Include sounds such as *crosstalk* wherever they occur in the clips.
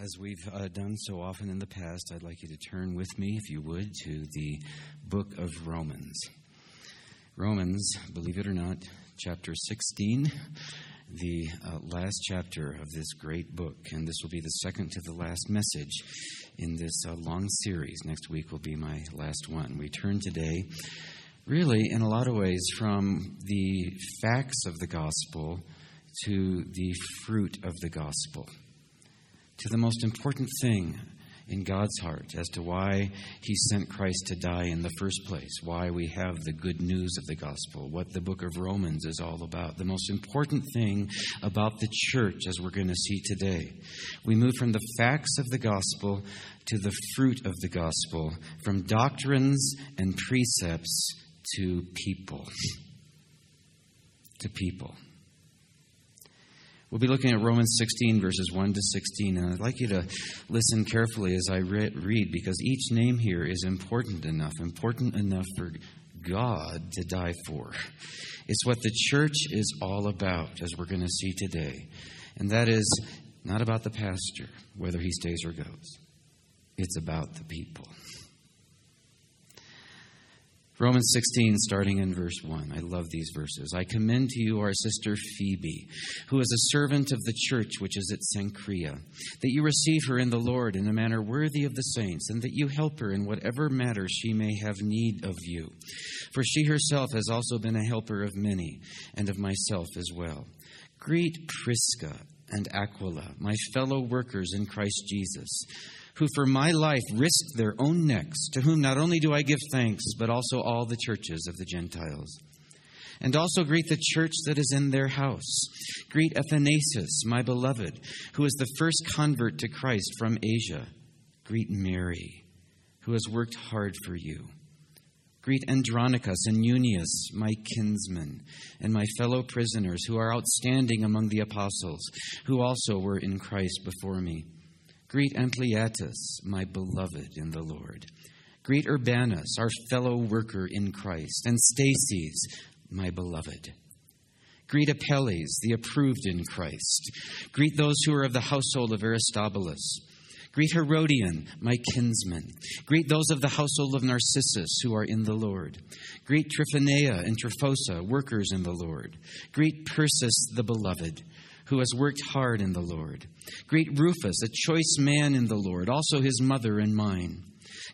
As we've uh, done so often in the past, I'd like you to turn with me, if you would, to the book of Romans. Romans, believe it or not, chapter 16, the uh, last chapter of this great book. And this will be the second to the last message in this uh, long series. Next week will be my last one. We turn today, really, in a lot of ways, from the facts of the gospel to the fruit of the gospel to the most important thing in God's heart as to why He sent Christ to die in the first place, why we have the good news of the gospel, what the book of Romans is all about. The most important thing about the church, as we're going to see today. We move from the facts of the gospel to the fruit of the gospel, from doctrines and precepts to people. To people. We'll be looking at Romans 16, verses 1 to 16, and I'd like you to listen carefully as I read because each name here is important enough, important enough for God to die for. It's what the church is all about, as we're going to see today. And that is not about the pastor, whether he stays or goes, it's about the people. Romans 16, starting in verse 1. I love these verses. I commend to you our sister Phoebe, who is a servant of the church which is at Cenchrea, that you receive her in the Lord in a manner worthy of the saints, and that you help her in whatever matter she may have need of you. For she herself has also been a helper of many, and of myself as well. Greet Prisca and Aquila, my fellow workers in Christ Jesus who for my life risked their own necks, to whom not only do I give thanks, but also all the churches of the Gentiles. And also greet the church that is in their house. Greet Epaenetus, my beloved, who is the first convert to Christ from Asia. Greet Mary, who has worked hard for you. Greet Andronicus and Unias, my kinsmen, and my fellow prisoners who are outstanding among the apostles, who also were in Christ before me. Greet Ampliatus, my beloved in the Lord. Greet Urbanus, our fellow worker in Christ, and Stachys, my beloved. Greet Apelles, the approved in Christ. Greet those who are of the household of Aristobulus. Greet Herodion, my kinsman. Greet those of the household of Narcissus who are in the Lord. Greet Tryphena and Tryphosa, workers in the Lord. Greet Persis, the beloved who has worked hard in the Lord. Greet Rufus, a choice man in the Lord, also his mother and mine.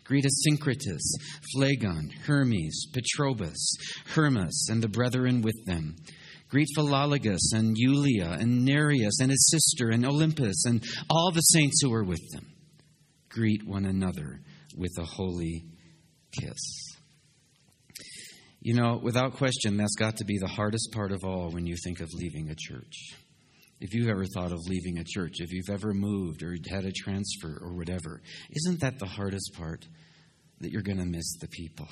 Greet Asyncritus, Phlegon, Hermes, Patrobas, Hermas, and the brethren with them. Greet Philologus and Julia and Nereus and his sister and Olympas and all the saints who are with them. Greet one another with a holy kiss. You know, without question, that's got to be the hardest part of all when you think of leaving a church. If you've ever thought of leaving a church, if you've ever moved or had a transfer or whatever, isn't that the hardest part? That you're going to miss the people.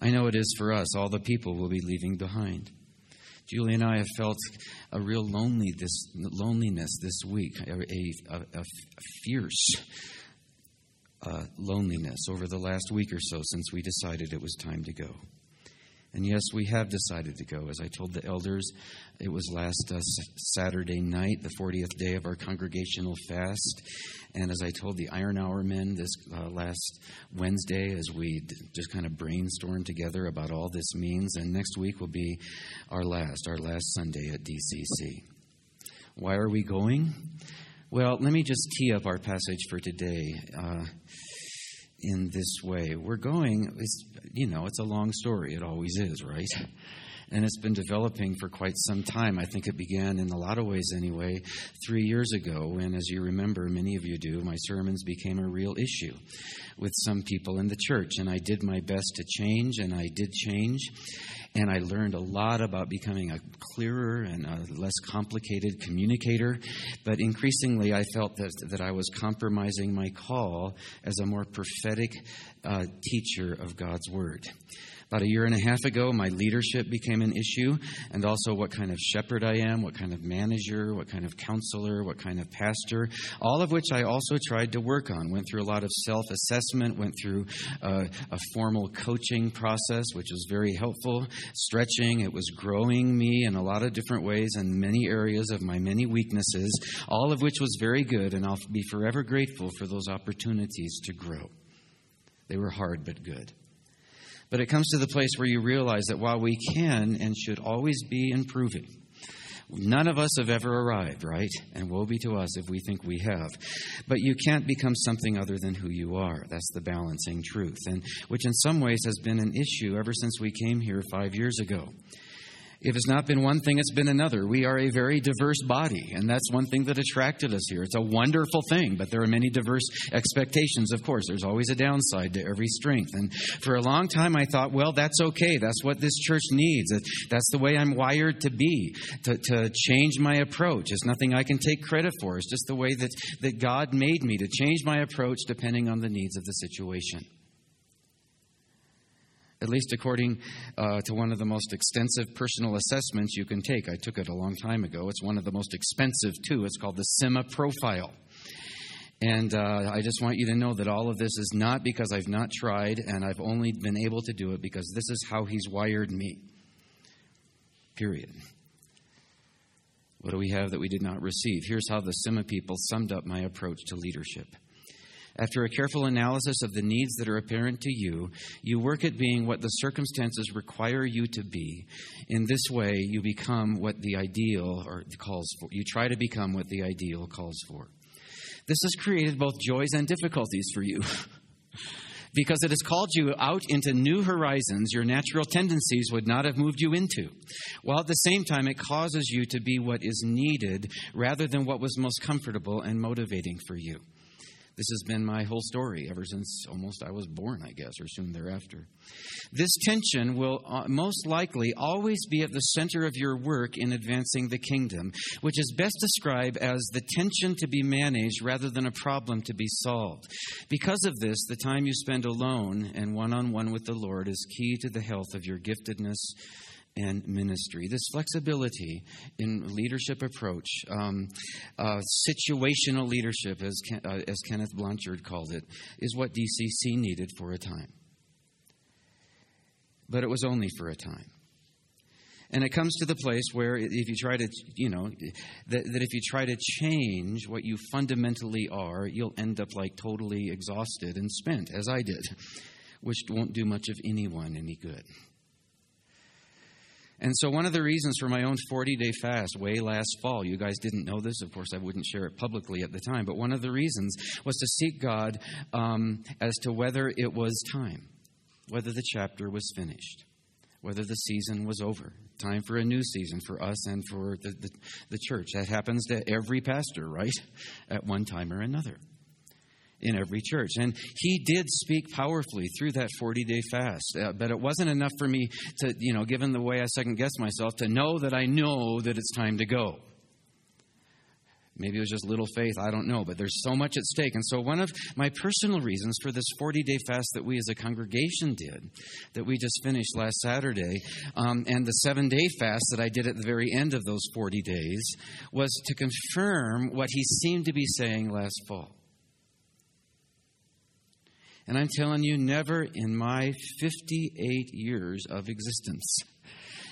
I know it is for us. All the people will be leaving behind. Julie and I have felt a real lonely this, loneliness this week, a, a, a, fierce uh, loneliness over the last week or so since we decided it was time to go. And yes, we have decided to go. As I told the elders, it was last uh, Saturday night, the 40th day of our congregational fast. And as I told the Iron Hour men this uh, last Wednesday, as we just kind of brainstormed together about all this means, and next week will be our last, our last Sunday at DCC. Why are we going? Well, let me just tee up our passage for today. Uh, in this way. We're going, it's, you know, it's a long story. It always is, right? And it's been developing for quite some time. I think it began, in a lot of ways anyway, three years ago when, as you remember, many of you do, my sermons became a real issue with some people in the church. And I did my best to change, and I did change. And I learned a lot about becoming a clearer and a less complicated communicator. But increasingly, I felt that, that I was compromising my call as a more prophetic uh, teacher of God's Word. About a year and a half ago, my leadership became an issue, and also what kind of shepherd I am, what kind of manager, what kind of counselor, what kind of pastor, all of which I also tried to work on. Went through a lot of self assessment, went through uh, a formal coaching process, which was very helpful. Stretching, it was growing me in a lot of different ways and many areas of my many weaknesses, all of which was very good, and I'll be forever grateful for those opportunities to grow. They were hard but good. But it comes to the place where you realize that while we can and should always be improving, None of us have ever arrived, right? And woe be to us if we think we have. But you can't become something other than who you are. That's the balancing truth, and which in some ways has been an issue ever since we came here five years ago. If it's not been one thing, it's been another. We are a very diverse body, and that's one thing that attracted us here. It's a wonderful thing, but there are many diverse expectations, of course. There's always a downside to every strength. And for a long time, I thought, well, that's okay. That's what this church needs. That's the way I'm wired to be, to, to change my approach. It's nothing I can take credit for. It's just the way that, that God made me to change my approach depending on the needs of the situation at least according uh, to one of the most extensive personal assessments you can take. I took it a long time ago. It's one of the most expensive, too. It's called the SIMA Profile. And uh, I just want you to know that all of this is not because I've not tried and I've only been able to do it because this is how He's wired me. Period. What do we have that we did not receive? Here's how the SIMA people summed up my approach to leadership. Uh, After a careful analysis of the needs that are apparent to you, you work at being what the circumstances require you to be. In this way, you become what the ideal or calls for. You try to become what the ideal calls for. This has created both joys and difficulties for you. *laughs* because it has called you out into new horizons your natural tendencies would not have moved you into, while at the same time it causes you to be what is needed rather than what was most comfortable and motivating for you. This has been my whole story ever since almost I was born, I guess, or soon thereafter. This tension will uh, most likely always be at the center of your work in advancing the kingdom, which is best described as the tension to be managed rather than a problem to be solved. Because of this, the time you spend alone and one on one with the Lord is key to the health of your giftedness and ministry. This flexibility in leadership approach, um, uh, situational leadership, as, Ken, uh, as Kenneth Blanchard called it, is what DCC needed for a time. But it was only for a time. And it comes to the place where if you try to, you know, that, that if you try to change what you fundamentally are, you'll end up like totally exhausted and spent, as I did, which won't do much of anyone any good. And so, one of the reasons for my own 40 day fast way last fall, you guys didn't know this, of course, I wouldn't share it publicly at the time, but one of the reasons was to seek God um, as to whether it was time, whether the chapter was finished, whether the season was over. Time for a new season for us and for the, the, the church. That happens to every pastor, right? At one time or another in every church. And he did speak powerfully through that 40 day fast. Uh, but it wasn't enough for me to, you know, given the way I second guess myself, to know that I know that it's time to go. Maybe it was just little faith, I don't know, but there's so much at stake. And so, one of my personal reasons for this 40 day fast that we as a congregation did, that we just finished last Saturday, um, and the seven day fast that I did at the very end of those 40 days, was to confirm what he seemed to be saying last fall. And I'm telling you, never in my 58 years of existence,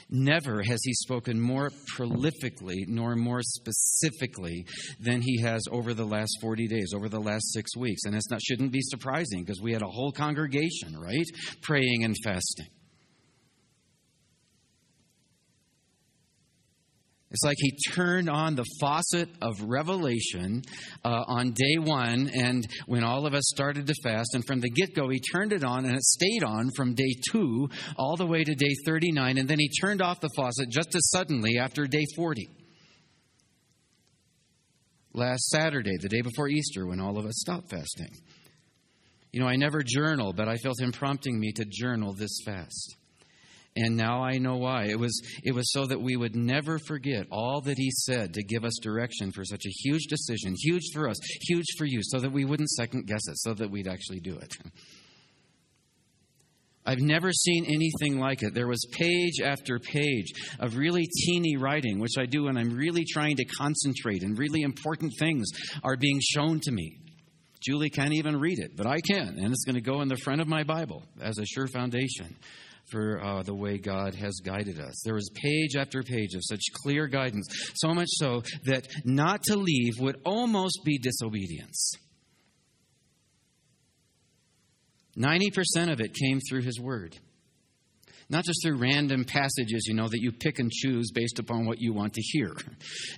never has he spoken more prolifically nor more specifically than he has over the last 40 days, over the last six weeks. And it shouldn't be surprising because we had a whole congregation, right? Praying and fasting. It's like he turned on the faucet of revelation uh, on day one, and when all of us started to fast, and from the get go, he turned it on, and it stayed on from day two all the way to day 39, and then he turned off the faucet just as suddenly after day 40. Last Saturday, the day before Easter, when all of us stopped fasting. You know, I never journal, but I felt him prompting me to journal this fast and now I know why. It was, it was so that we would never forget all that He said to give us direction for such a huge decision, huge for us, huge for you, so that we wouldn't second guess it, so that we'd actually do it. *laughs* I've never seen anything like it. There was page after page of really teeny writing, which I do when I'm really trying to concentrate and really important things are being shown to me. Julie can't even read it, but I can, and it's going to go in the front of my Bible as a sure foundation for uh, the way God has guided us. There was page after page of such clear guidance, so much so that not to leave would almost be disobedience. 90% of it came through His Word. Not just through random passages, you know, that you pick and choose based upon what you want to hear.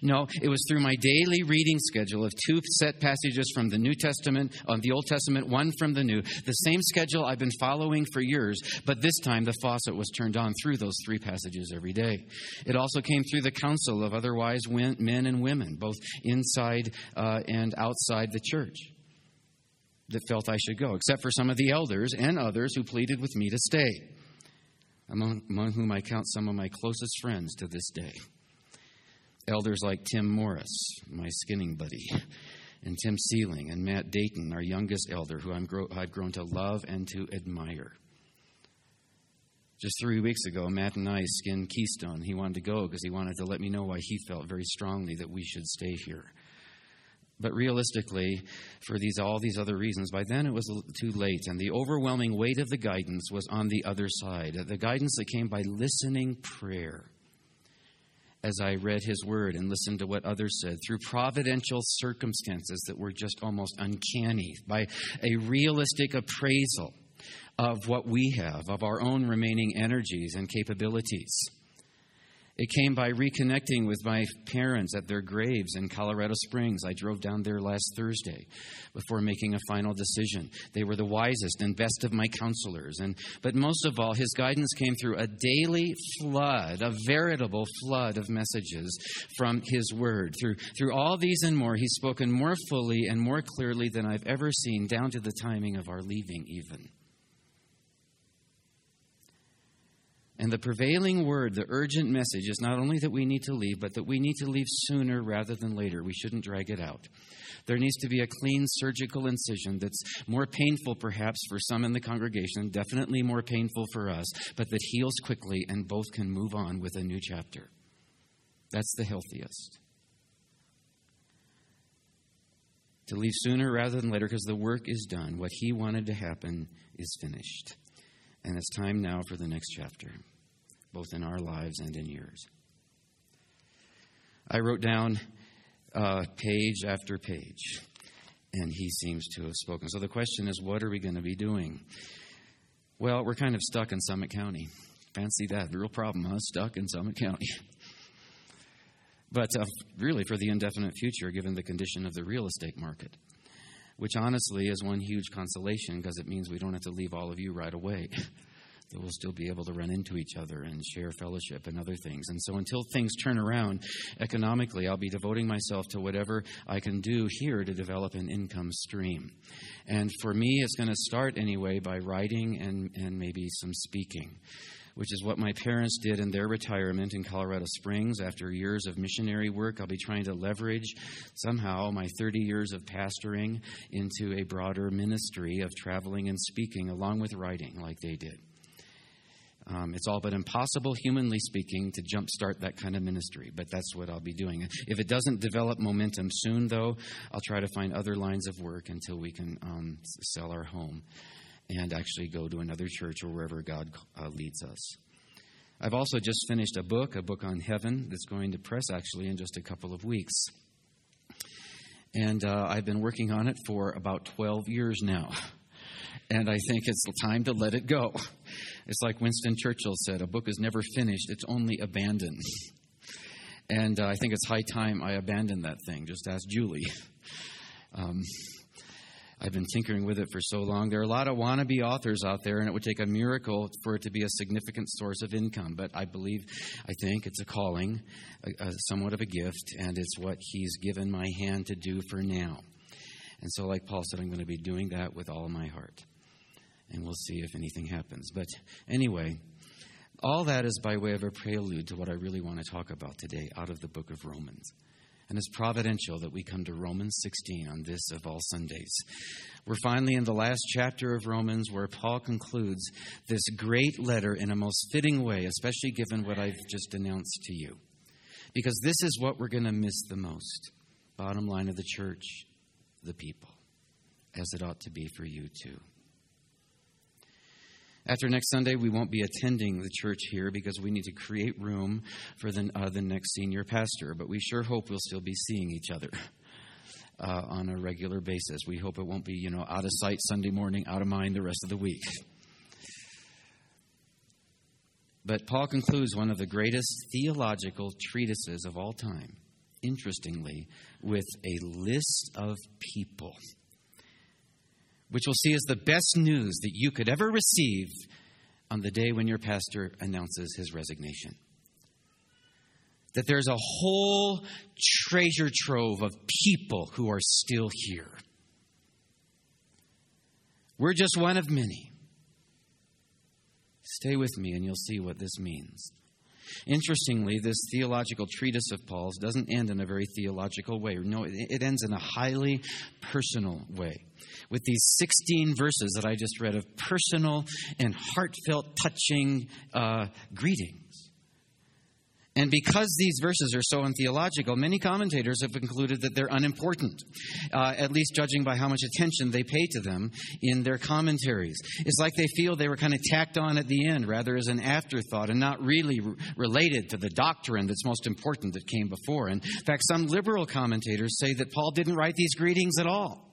No, it was through my daily reading schedule of two set passages from the New Testament, uh, the Old Testament, one from the New. The same schedule I've been following for years, but this time the faucet was turned on through those three passages every day. It also came through the counsel of otherwise men and women, both inside uh, and outside the church that felt I should go, except for some of the elders and others who pleaded with me to stay, among, among whom I count some of my closest friends to this day. Elders like Tim Morris, my skinning buddy, and Tim Sealing, and Matt Dayton, our youngest elder, who I'm grow, I've grown to love and to admire. Just three weeks ago, Matt and I skinned Keystone. He wanted to go because he wanted to let me know why he felt very strongly that we should stay here. But realistically, for these all these other reasons, by then it was too late, and the overwhelming weight of the guidance was on the other side. The guidance that came by listening prayer. As I read his word and listened to what others said, through providential circumstances that were just almost uncanny, by a realistic appraisal of what we have, of our own remaining energies and capabilities it came by reconnecting with my parents at their graves in Colorado Springs. I drove down there last Thursday before making a final decision. They were the wisest and best of my counselors. And, but most of all, his guidance came through a daily flood, a veritable flood of messages from his word. Through, through all these and more, he's spoken more fully and more clearly than I've ever seen, down to the timing of our leaving, even. And the prevailing word, the urgent message, is not only that we need to leave, but that we need to leave sooner rather than later. We shouldn't drag it out. There needs to be a clean surgical incision that's more painful, perhaps, for some in the congregation, definitely more painful for us, but that heals quickly and both can move on with a new chapter. That's the healthiest. To leave sooner rather than later because the work is done. What he wanted to happen is finished. And it's time now for the next chapter both in our lives and in yours. I wrote down uh, page after page, and he seems to have spoken. So the question is, what are we going to be doing? Well, we're kind of stuck in Summit County. Fancy that. The real problem, huh? Stuck in Summit County. *laughs* but uh, really, for the indefinite future, given the condition of the real estate market, which honestly is one huge consolation because it means we don't have to leave all of you right away. that *laughs* we'll still be able to run into each other and share fellowship and other things. And so until things turn around economically, I'll be devoting myself to whatever I can do here to develop an income stream. And for me, it's going to start anyway by writing and, and maybe some speaking. Which is what my parents did in their retirement in Colorado Springs. After years of missionary work, I'll be trying to leverage somehow my 30 years of pastoring into a broader ministry of traveling and speaking along with writing like they did. Um, it's all but impossible, humanly speaking, to jumpstart that kind of ministry, but that's what I'll be doing. If it doesn't develop momentum soon, though, I'll try to find other lines of work until we can um, sell our home and actually go to another church or wherever God uh, leads us. I've also just finished a book, a book on heaven, that's going to press actually in just a couple of weeks. And uh, I've been working on it for about 12 years now. *laughs* And I think it's time to let it go. It's like Winston Churchill said a book is never finished, it's only abandoned. And uh, I think it's high time I abandon that thing. Just ask Julie. Um, I've been tinkering with it for so long. There are a lot of wannabe authors out there, and it would take a miracle for it to be a significant source of income. But I believe, I think it's a calling, a, a, somewhat of a gift, and it's what He's given my hand to do for now. And so, like Paul said, I'm going to be doing that with all my heart and we'll see if anything happens. But anyway, all that is by way of a prelude to what I really want to talk about today out of the book of Romans. And it's providential that we come to Romans 16 on this of all Sundays. We're finally in the last chapter of Romans where Paul concludes this great letter in a most fitting way, especially given what I've just announced to you. Because this is what we're going to miss the most. Bottom line of the church, the people, as it ought to be for you too. After next Sunday, we won't be attending the church here because we need to create room for the, uh, the next senior pastor, but we sure hope we'll still be seeing each other. Uh, on a regular basis. We hope it won't be, you know, out of sight Sunday morning, out of mind the rest of the week. But Paul concludes one of the greatest theological treatises of all time, interestingly, with a list of people which we'll see is the best news that you could ever receive on the day when your pastor announces his resignation. That there's a whole treasure trove of people who are still here. We're just one of many. Stay with me and you'll see what this means. Interestingly, this theological treatise of Paul's doesn't end in a very theological way. No, it ends in a highly personal way. With these 16 verses that I just read of personal and heartfelt, touching uh, greetings. And because these verses are so untheological, many commentators have concluded that they're unimportant, uh, at least judging by how much attention they pay to them in their commentaries. It's like they feel they were kind of tacked on at the end rather as an afterthought and not really related to the doctrine that's most important that came before. In fact, some liberal commentators say that Paul didn't write these greetings at all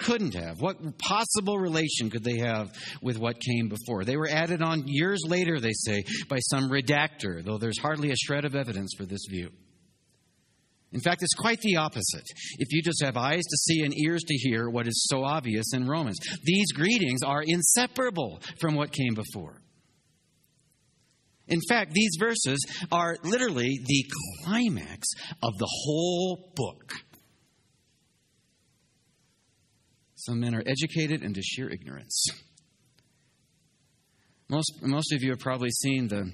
couldn't have. What possible relation could they have with what came before? They were added on years later, they say, by some redactor, though there's hardly a shred of evidence for this view. In fact, it's quite the opposite. If you just have eyes to see and ears to hear what is so obvious in Romans, these greetings are inseparable from what came before. In fact, these verses are literally the climax of the whole book. Some men are educated into sheer ignorance. Most, most of you have probably seen the,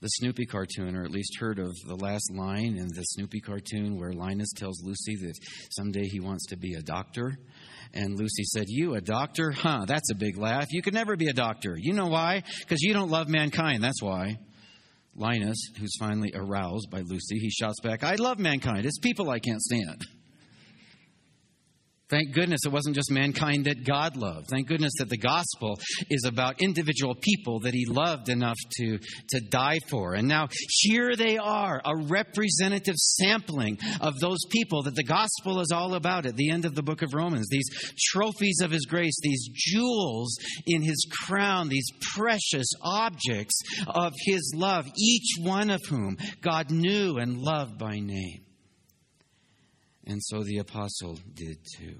the Snoopy cartoon, or at least heard of the last line in the Snoopy cartoon where Linus tells Lucy that someday he wants to be a doctor. And Lucy said, You, a doctor? Huh, that's a big laugh. You could never be a doctor. You know why? Because you don't love mankind. That's why. Linus, who's finally aroused by Lucy, he shouts back, I love mankind. It's people I can't stand. Thank goodness it wasn't just mankind that God loved. Thank goodness that the gospel is about individual people that he loved enough to, to die for. And now here they are, a representative sampling of those people that the gospel is all about at the end of the book of Romans. These trophies of his grace, these jewels in his crown, these precious objects of his love, each one of whom God knew and loved by name. And so the apostle did too.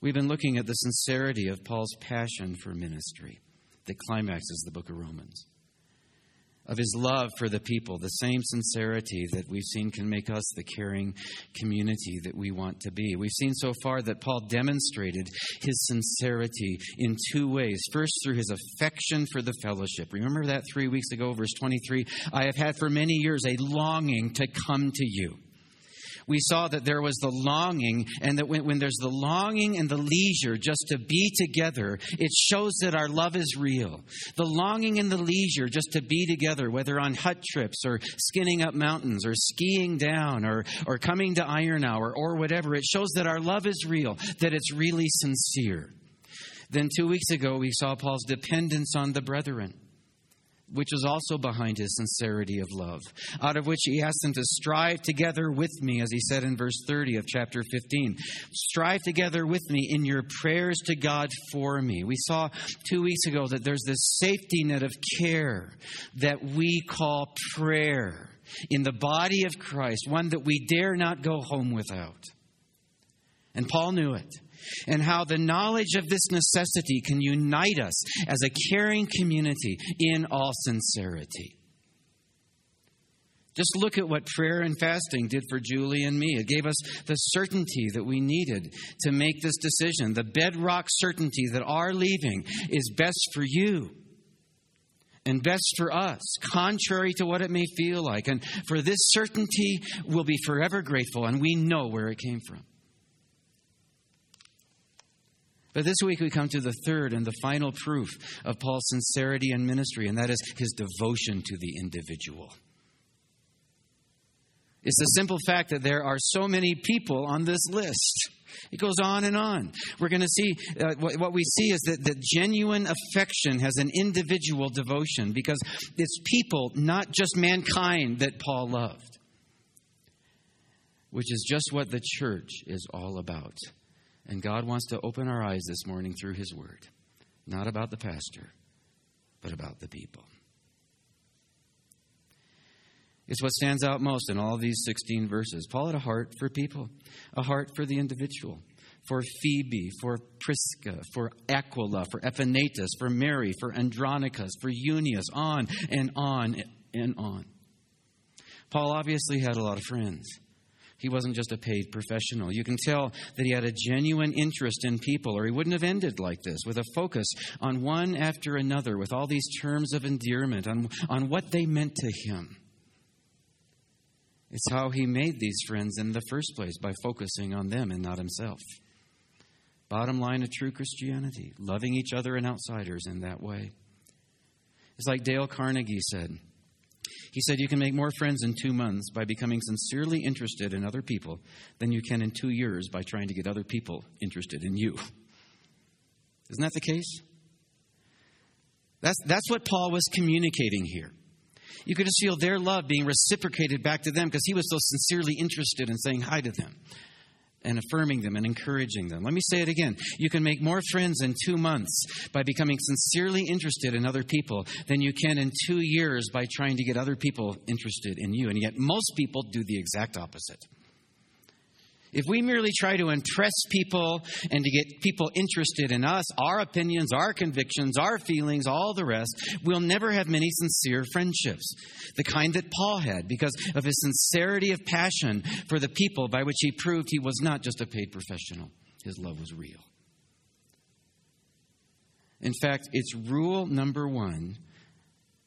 We've been looking at the sincerity of Paul's passion for ministry that climaxes the book of Romans. Of his love for the people, the same sincerity that we've seen can make us the caring community that we want to be. We've seen so far that Paul demonstrated his sincerity in two ways. First, through his affection for the fellowship. Remember that three weeks ago, verse 23? I have had for many years a longing to come to you we saw that there was the longing, and that when, when there's the longing and the leisure just to be together, it shows that our love is real. The longing and the leisure just to be together, whether on hut trips or skinning up mountains or skiing down or, or coming to Iron Hour or whatever, it shows that our love is real, that it's really sincere. Then two weeks ago, we saw Paul's dependence on the brethren which is also behind his sincerity of love, out of which he asked them to strive together with me, as he said in verse 30 of chapter 15. Strive together with me in your prayers to God for me. We saw two weeks ago that there's this safety net of care that we call prayer in the body of Christ, one that we dare not go home without. And Paul knew it and how the knowledge of this necessity can unite us as a caring community in all sincerity. Just look at what prayer and fasting did for Julie and me. It gave us the certainty that we needed to make this decision, the bedrock certainty that our leaving is best for you and best for us, contrary to what it may feel like. And for this certainty, we'll be forever grateful, and we know where it came from. But this week we come to the third and the final proof of Paul's sincerity in ministry, and that is his devotion to the individual. It's the simple fact that there are so many people on this list. It goes on and on. We're going to see uh, what, what, we see is that, that genuine affection has an individual devotion because it's people, not just mankind, that Paul loved, which is just what the church is all about. And God wants to open our eyes this morning through His Word, not about the pastor, but about the people. It's what stands out most in all these 16 verses. Paul had a heart for people, a heart for the individual, for Phoebe, for Prisca, for Aquila, for Epaenetus, for Mary, for Andronicus, for Unias, on and on and on. Paul obviously had a lot of friends. He wasn't just a paid professional. You can tell that he had a genuine interest in people, or he wouldn't have ended like this, with a focus on one after another, with all these terms of endearment, on, on what they meant to him. It's how he made these friends in the first place by focusing on them and not himself. Bottom line of true Christianity loving each other and outsiders in that way. It's like Dale Carnegie said. He said, You can make more friends in two months by becoming sincerely interested in other people than you can in two years by trying to get other people interested in you. Isn't that the case? That's, that's what Paul was communicating here. You could just feel their love being reciprocated back to them because he was so sincerely interested in saying hi to them and affirming them and encouraging them. Let me say it again. You can make more friends in two months by becoming sincerely interested in other people than you can in two years by trying to get other people interested in you. And yet, most people do the exact opposite. If we merely try to impress people and to get people interested in us, our opinions, our convictions, our feelings, all the rest, we'll never have many sincere friendships. The kind that Paul had because of his sincerity of passion for the people by which he proved he was not just a paid professional, his love was real. In fact, it's rule number one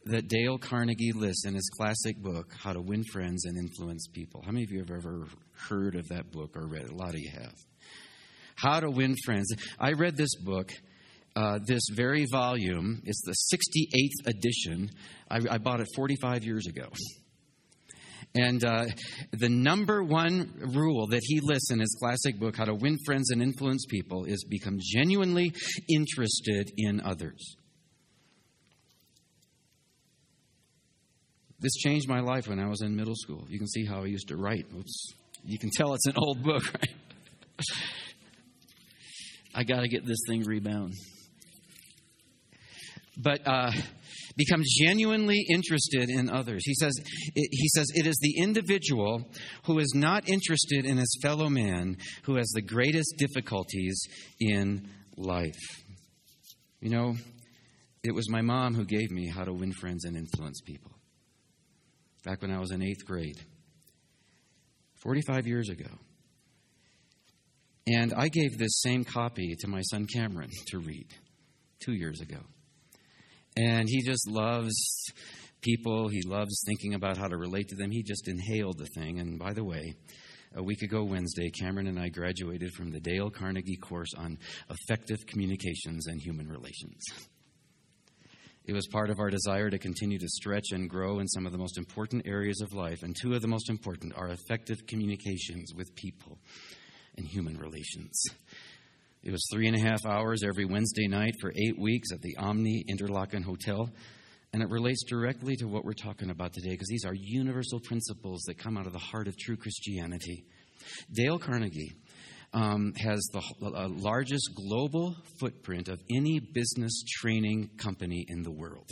that Dale Carnegie lists in his classic book, How to Win Friends and Influence People. How many of you have ever heard of that book or read it? A lot of you have. How to Win Friends. I read this book. Uh, this very volume, it's the 68th edition. I, I bought it 45 years ago. And uh, the number one rule that he lists in his classic book, How to Win Friends and Influence People, is become genuinely interested in others. This changed my life when I was in middle school. You can see how I used to write. Oops. You can tell it's an old book, *laughs* right? I got to get this thing rebound. But uh, become genuinely interested in others. He says, it, he says, it is the individual who is not interested in his fellow man who has the greatest difficulties in life. You know, it was my mom who gave me how to win friends and influence people back when I was in eighth grade, 45 years ago. And I gave this same copy to my son Cameron to read two years ago. And he just loves people. He loves thinking about how to relate to them. He just inhaled the thing. And by the way, a week ago Wednesday, Cameron and I graduated from the Dale Carnegie course on effective communications and human relations. It was part of our desire to continue to stretch and grow in some of the most important areas of life. And two of the most important are effective communications with people and human relations. It was three and a half hours every Wednesday night for eight weeks at the Omni Interlaken Hotel. And it relates directly to what we're talking about today because these are universal principles that come out of the heart of true Christianity. Dale Carnegie um, has the uh, largest global footprint of any business training company in the world.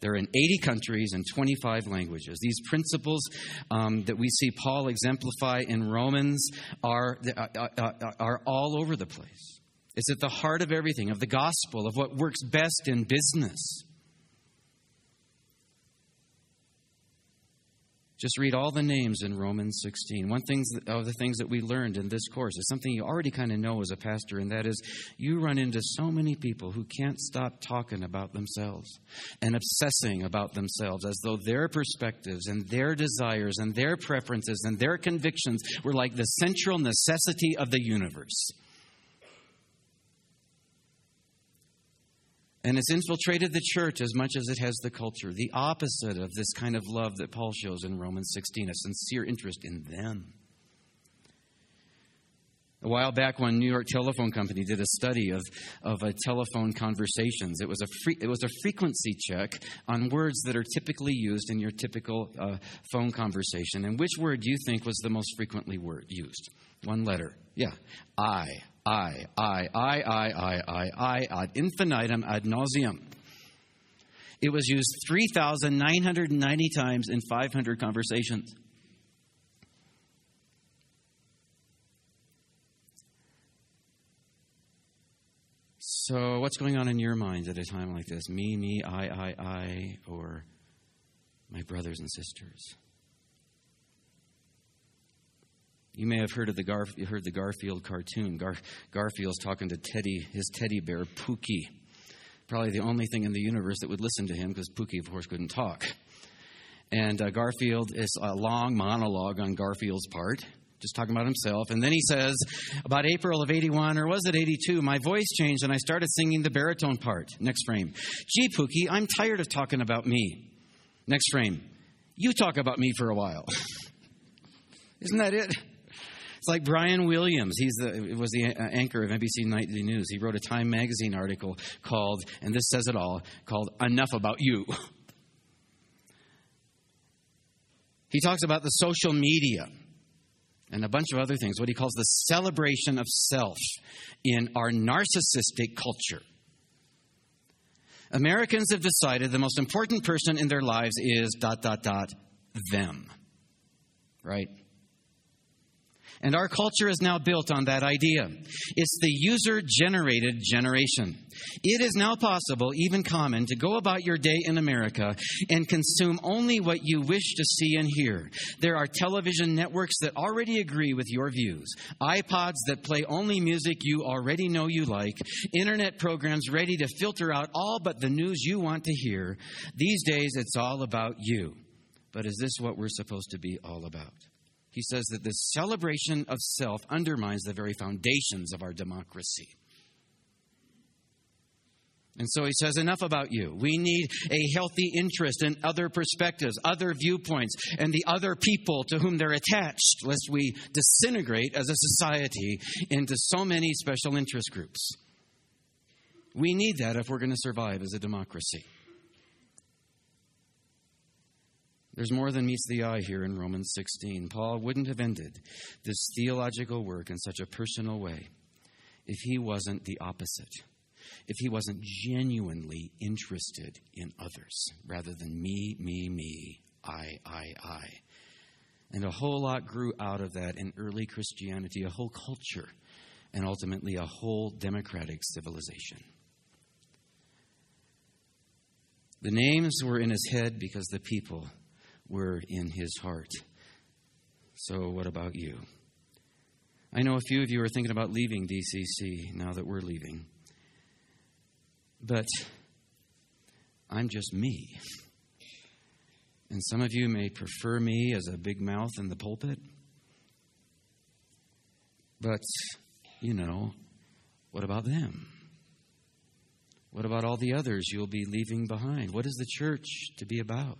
They're in 80 countries and 25 languages. These principles um, that we see Paul exemplify in Romans are, uh, uh, uh, are all over the place. It's at the heart of everything, of the gospel, of what works best in business. Just read all the names in Romans 16. One thing of the things that we learned in this course is something you already kind of know as a pastor, and that is you run into so many people who can't stop talking about themselves and obsessing about themselves as though their perspectives and their desires and their preferences and their convictions were like the central necessity of the universe. And it's infiltrated the church as much as it has the culture. The opposite of this kind of love that Paul shows in Romans 16, a sincere interest in them. A while back, one New York telephone company did a study of, of a telephone conversations. It was a, it was a frequency check on words that are typically used in your typical uh, phone conversation. And which word do you think was the most frequently word used? One letter. Yeah. I. I, I, I, I, I, I, I, ad infinitum, ad nauseum. It was used 3,990 times in 500 conversations. So, what's going on in your minds at a time like this? Me, me, I, I, I, or my brothers and sisters? You may have heard of the Gar- heard the Garfield cartoon. Gar- Garfield's talking to Teddy, his teddy bear Pooky. Probably the only thing in the universe that would listen to him because Pooky, of course, couldn't talk. And uh, Garfield is a long monologue on Garfield's part, just talking about himself. And then he says, about April of 81, or was it 82, my voice changed and I started singing the baritone part. Next frame. Gee, Pooky, I'm tired of talking about me. Next frame. You talk about me for a while. *laughs* Isn't that it? It's like Brian Williams. He's the, was the uh, anchor of NBC Nightly News. He wrote a Time magazine article called, and this says it all, called Enough About You. He talks about the social media and a bunch of other things, what he calls the celebration of self in our narcissistic culture. Americans have decided the most important person in their lives is dot, dot, dot, them. Right? And our culture is now built on that idea. It's the user generated generation. It is now possible, even common, to go about your day in America and consume only what you wish to see and hear. There are television networks that already agree with your views, iPods that play only music you already know you like, internet programs ready to filter out all but the news you want to hear. These days, it's all about you. But is this what we're supposed to be all about? He says that this celebration of self undermines the very foundations of our democracy. And so he says, enough about you. We need a healthy interest in other perspectives, other viewpoints, and the other people to whom they're attached, lest we disintegrate as a society into so many special interest groups. We need that if we're going to survive as a democracy. There's more than meets the eye here in Romans 16. Paul wouldn't have ended this theological work in such a personal way if he wasn't the opposite, if he wasn't genuinely interested in others rather than me, me, me, I, I, I. And a whole lot grew out of that in early Christianity, a whole culture, and ultimately a whole democratic civilization. The names were in his head because the people were in his heart. So, what about you? I know a few of you are thinking about leaving DCC now that we're leaving. But I'm just me. And some of you may prefer me as a big mouth in the pulpit. But, you know, what about them? What about all the others you'll be leaving behind? What is the church to be about?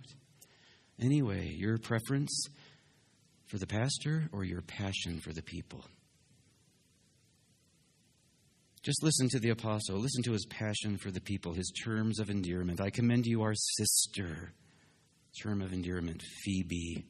Anyway, your preference for the pastor or your passion for the people? Just listen to the apostle. Listen to his passion for the people, his terms of endearment. I commend you our sister. Term of endearment, Phoebe.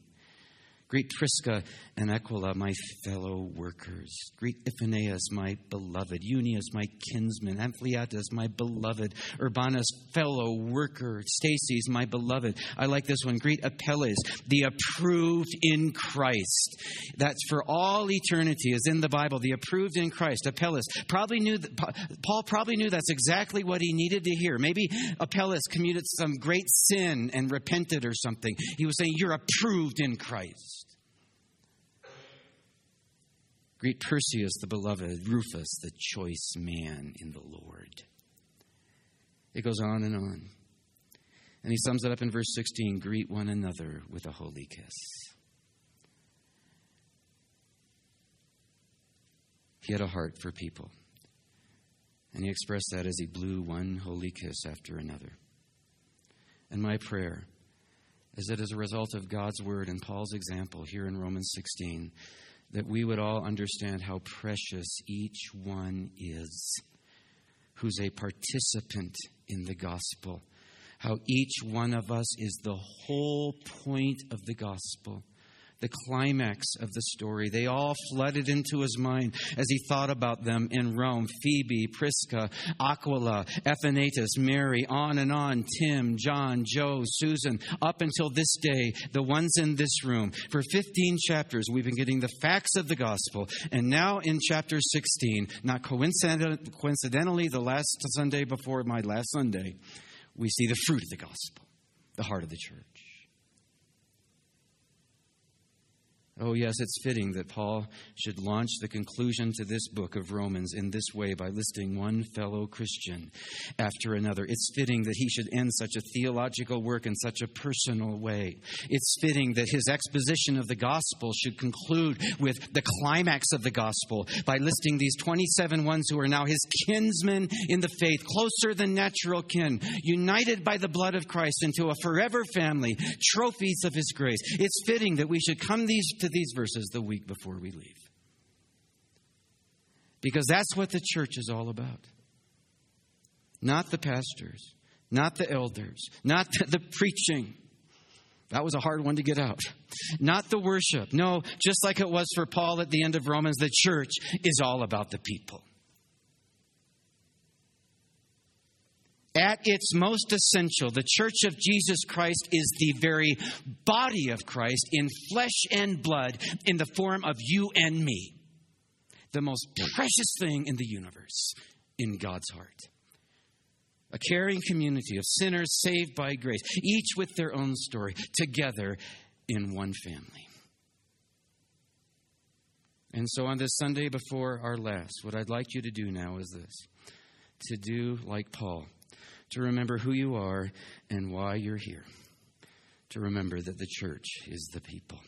Greet Prisca and Aquila, my fellow workers. Greet Epaenetus, my beloved. Unius, my kinsman. Ampliatus, my beloved. Urbanus, fellow worker. Stachys, my beloved. I like this one. Greet Apelles, the approved in Christ. That's for all eternity, is in the Bible. The approved in Christ. Apelles probably knew that, Paul probably knew that's exactly what he needed to hear. Maybe Apelles committed some great sin and repented or something. He was saying, You're approved in Christ. Greet Perseus, the beloved, Rufus, the choice man in the Lord. It goes on and on. And he sums it up in verse 16 greet one another with a holy kiss. He had a heart for people. And he expressed that as he blew one holy kiss after another. And my prayer is that as a result of God's word and Paul's example here in Romans 16, that we would all understand how precious each one is who's a participant in the gospel, how each one of us is the whole point of the gospel the climax of the story. They all flooded into his mind as he thought about them in Rome Phoebe, Prisca, Aquila, Epaenetus, Mary, on and on, Tim, John, Joe, Susan, up until this day, the ones in this room. For 15 chapters, we've been getting the facts of the gospel. And now in chapter 16, not coincidentally, the last Sunday before my last Sunday, we see the fruit of the gospel, the heart of the church. Oh, yes, it's fitting that Paul should launch the conclusion to this book of Romans in this way by listing one fellow Christian after another. It's fitting that he should end such a theological work in such a personal way. It's fitting that his exposition of the gospel should conclude with the climax of the gospel by listing these 27 ones who are now his kinsmen in the faith, closer than natural kin, united by the blood of Christ into a forever family, trophies of his grace. It's fitting that we should come these to these verses the week before we leave. Because that's what the church is all about. Not the pastors, not the elders, not the preaching. That was a hard one to get out. Not the worship. No, just like it was for Paul at the end of Romans, the church is all about the people. At its most essential, the church of Jesus Christ is the very body of Christ in flesh and blood in the form of you and me. The most precious thing in the universe in God's heart. A caring community of sinners saved by grace, each with their own story, together in one family. And so on this Sunday before our last, what I'd like you to do now is this to do like Paul to remember who you are and why you're here, to remember that the church is the people.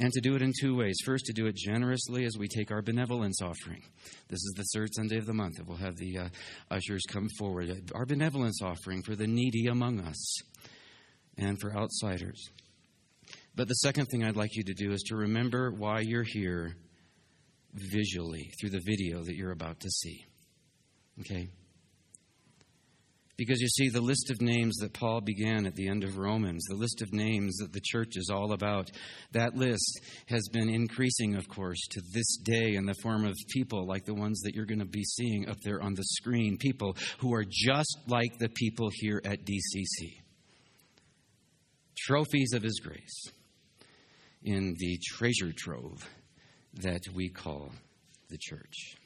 And to do it in two ways. First, to do it generously as we take our benevolence offering. This is the third Sunday of the month that we'll have the uh, ushers come forward. Our benevolence offering for the needy among us and for outsiders. But the second thing I'd like you to do is to remember why you're here visually through the video that you're about to see. Okay? Because you see, the list of names that Paul began at the end of Romans, the list of names that the church is all about, that list has been increasing, of course, to this day in the form of people like the ones that you're going to be seeing up there on the screen. People who are just like the people here at DCC. Trophies of His grace in the treasure trove that we call the church.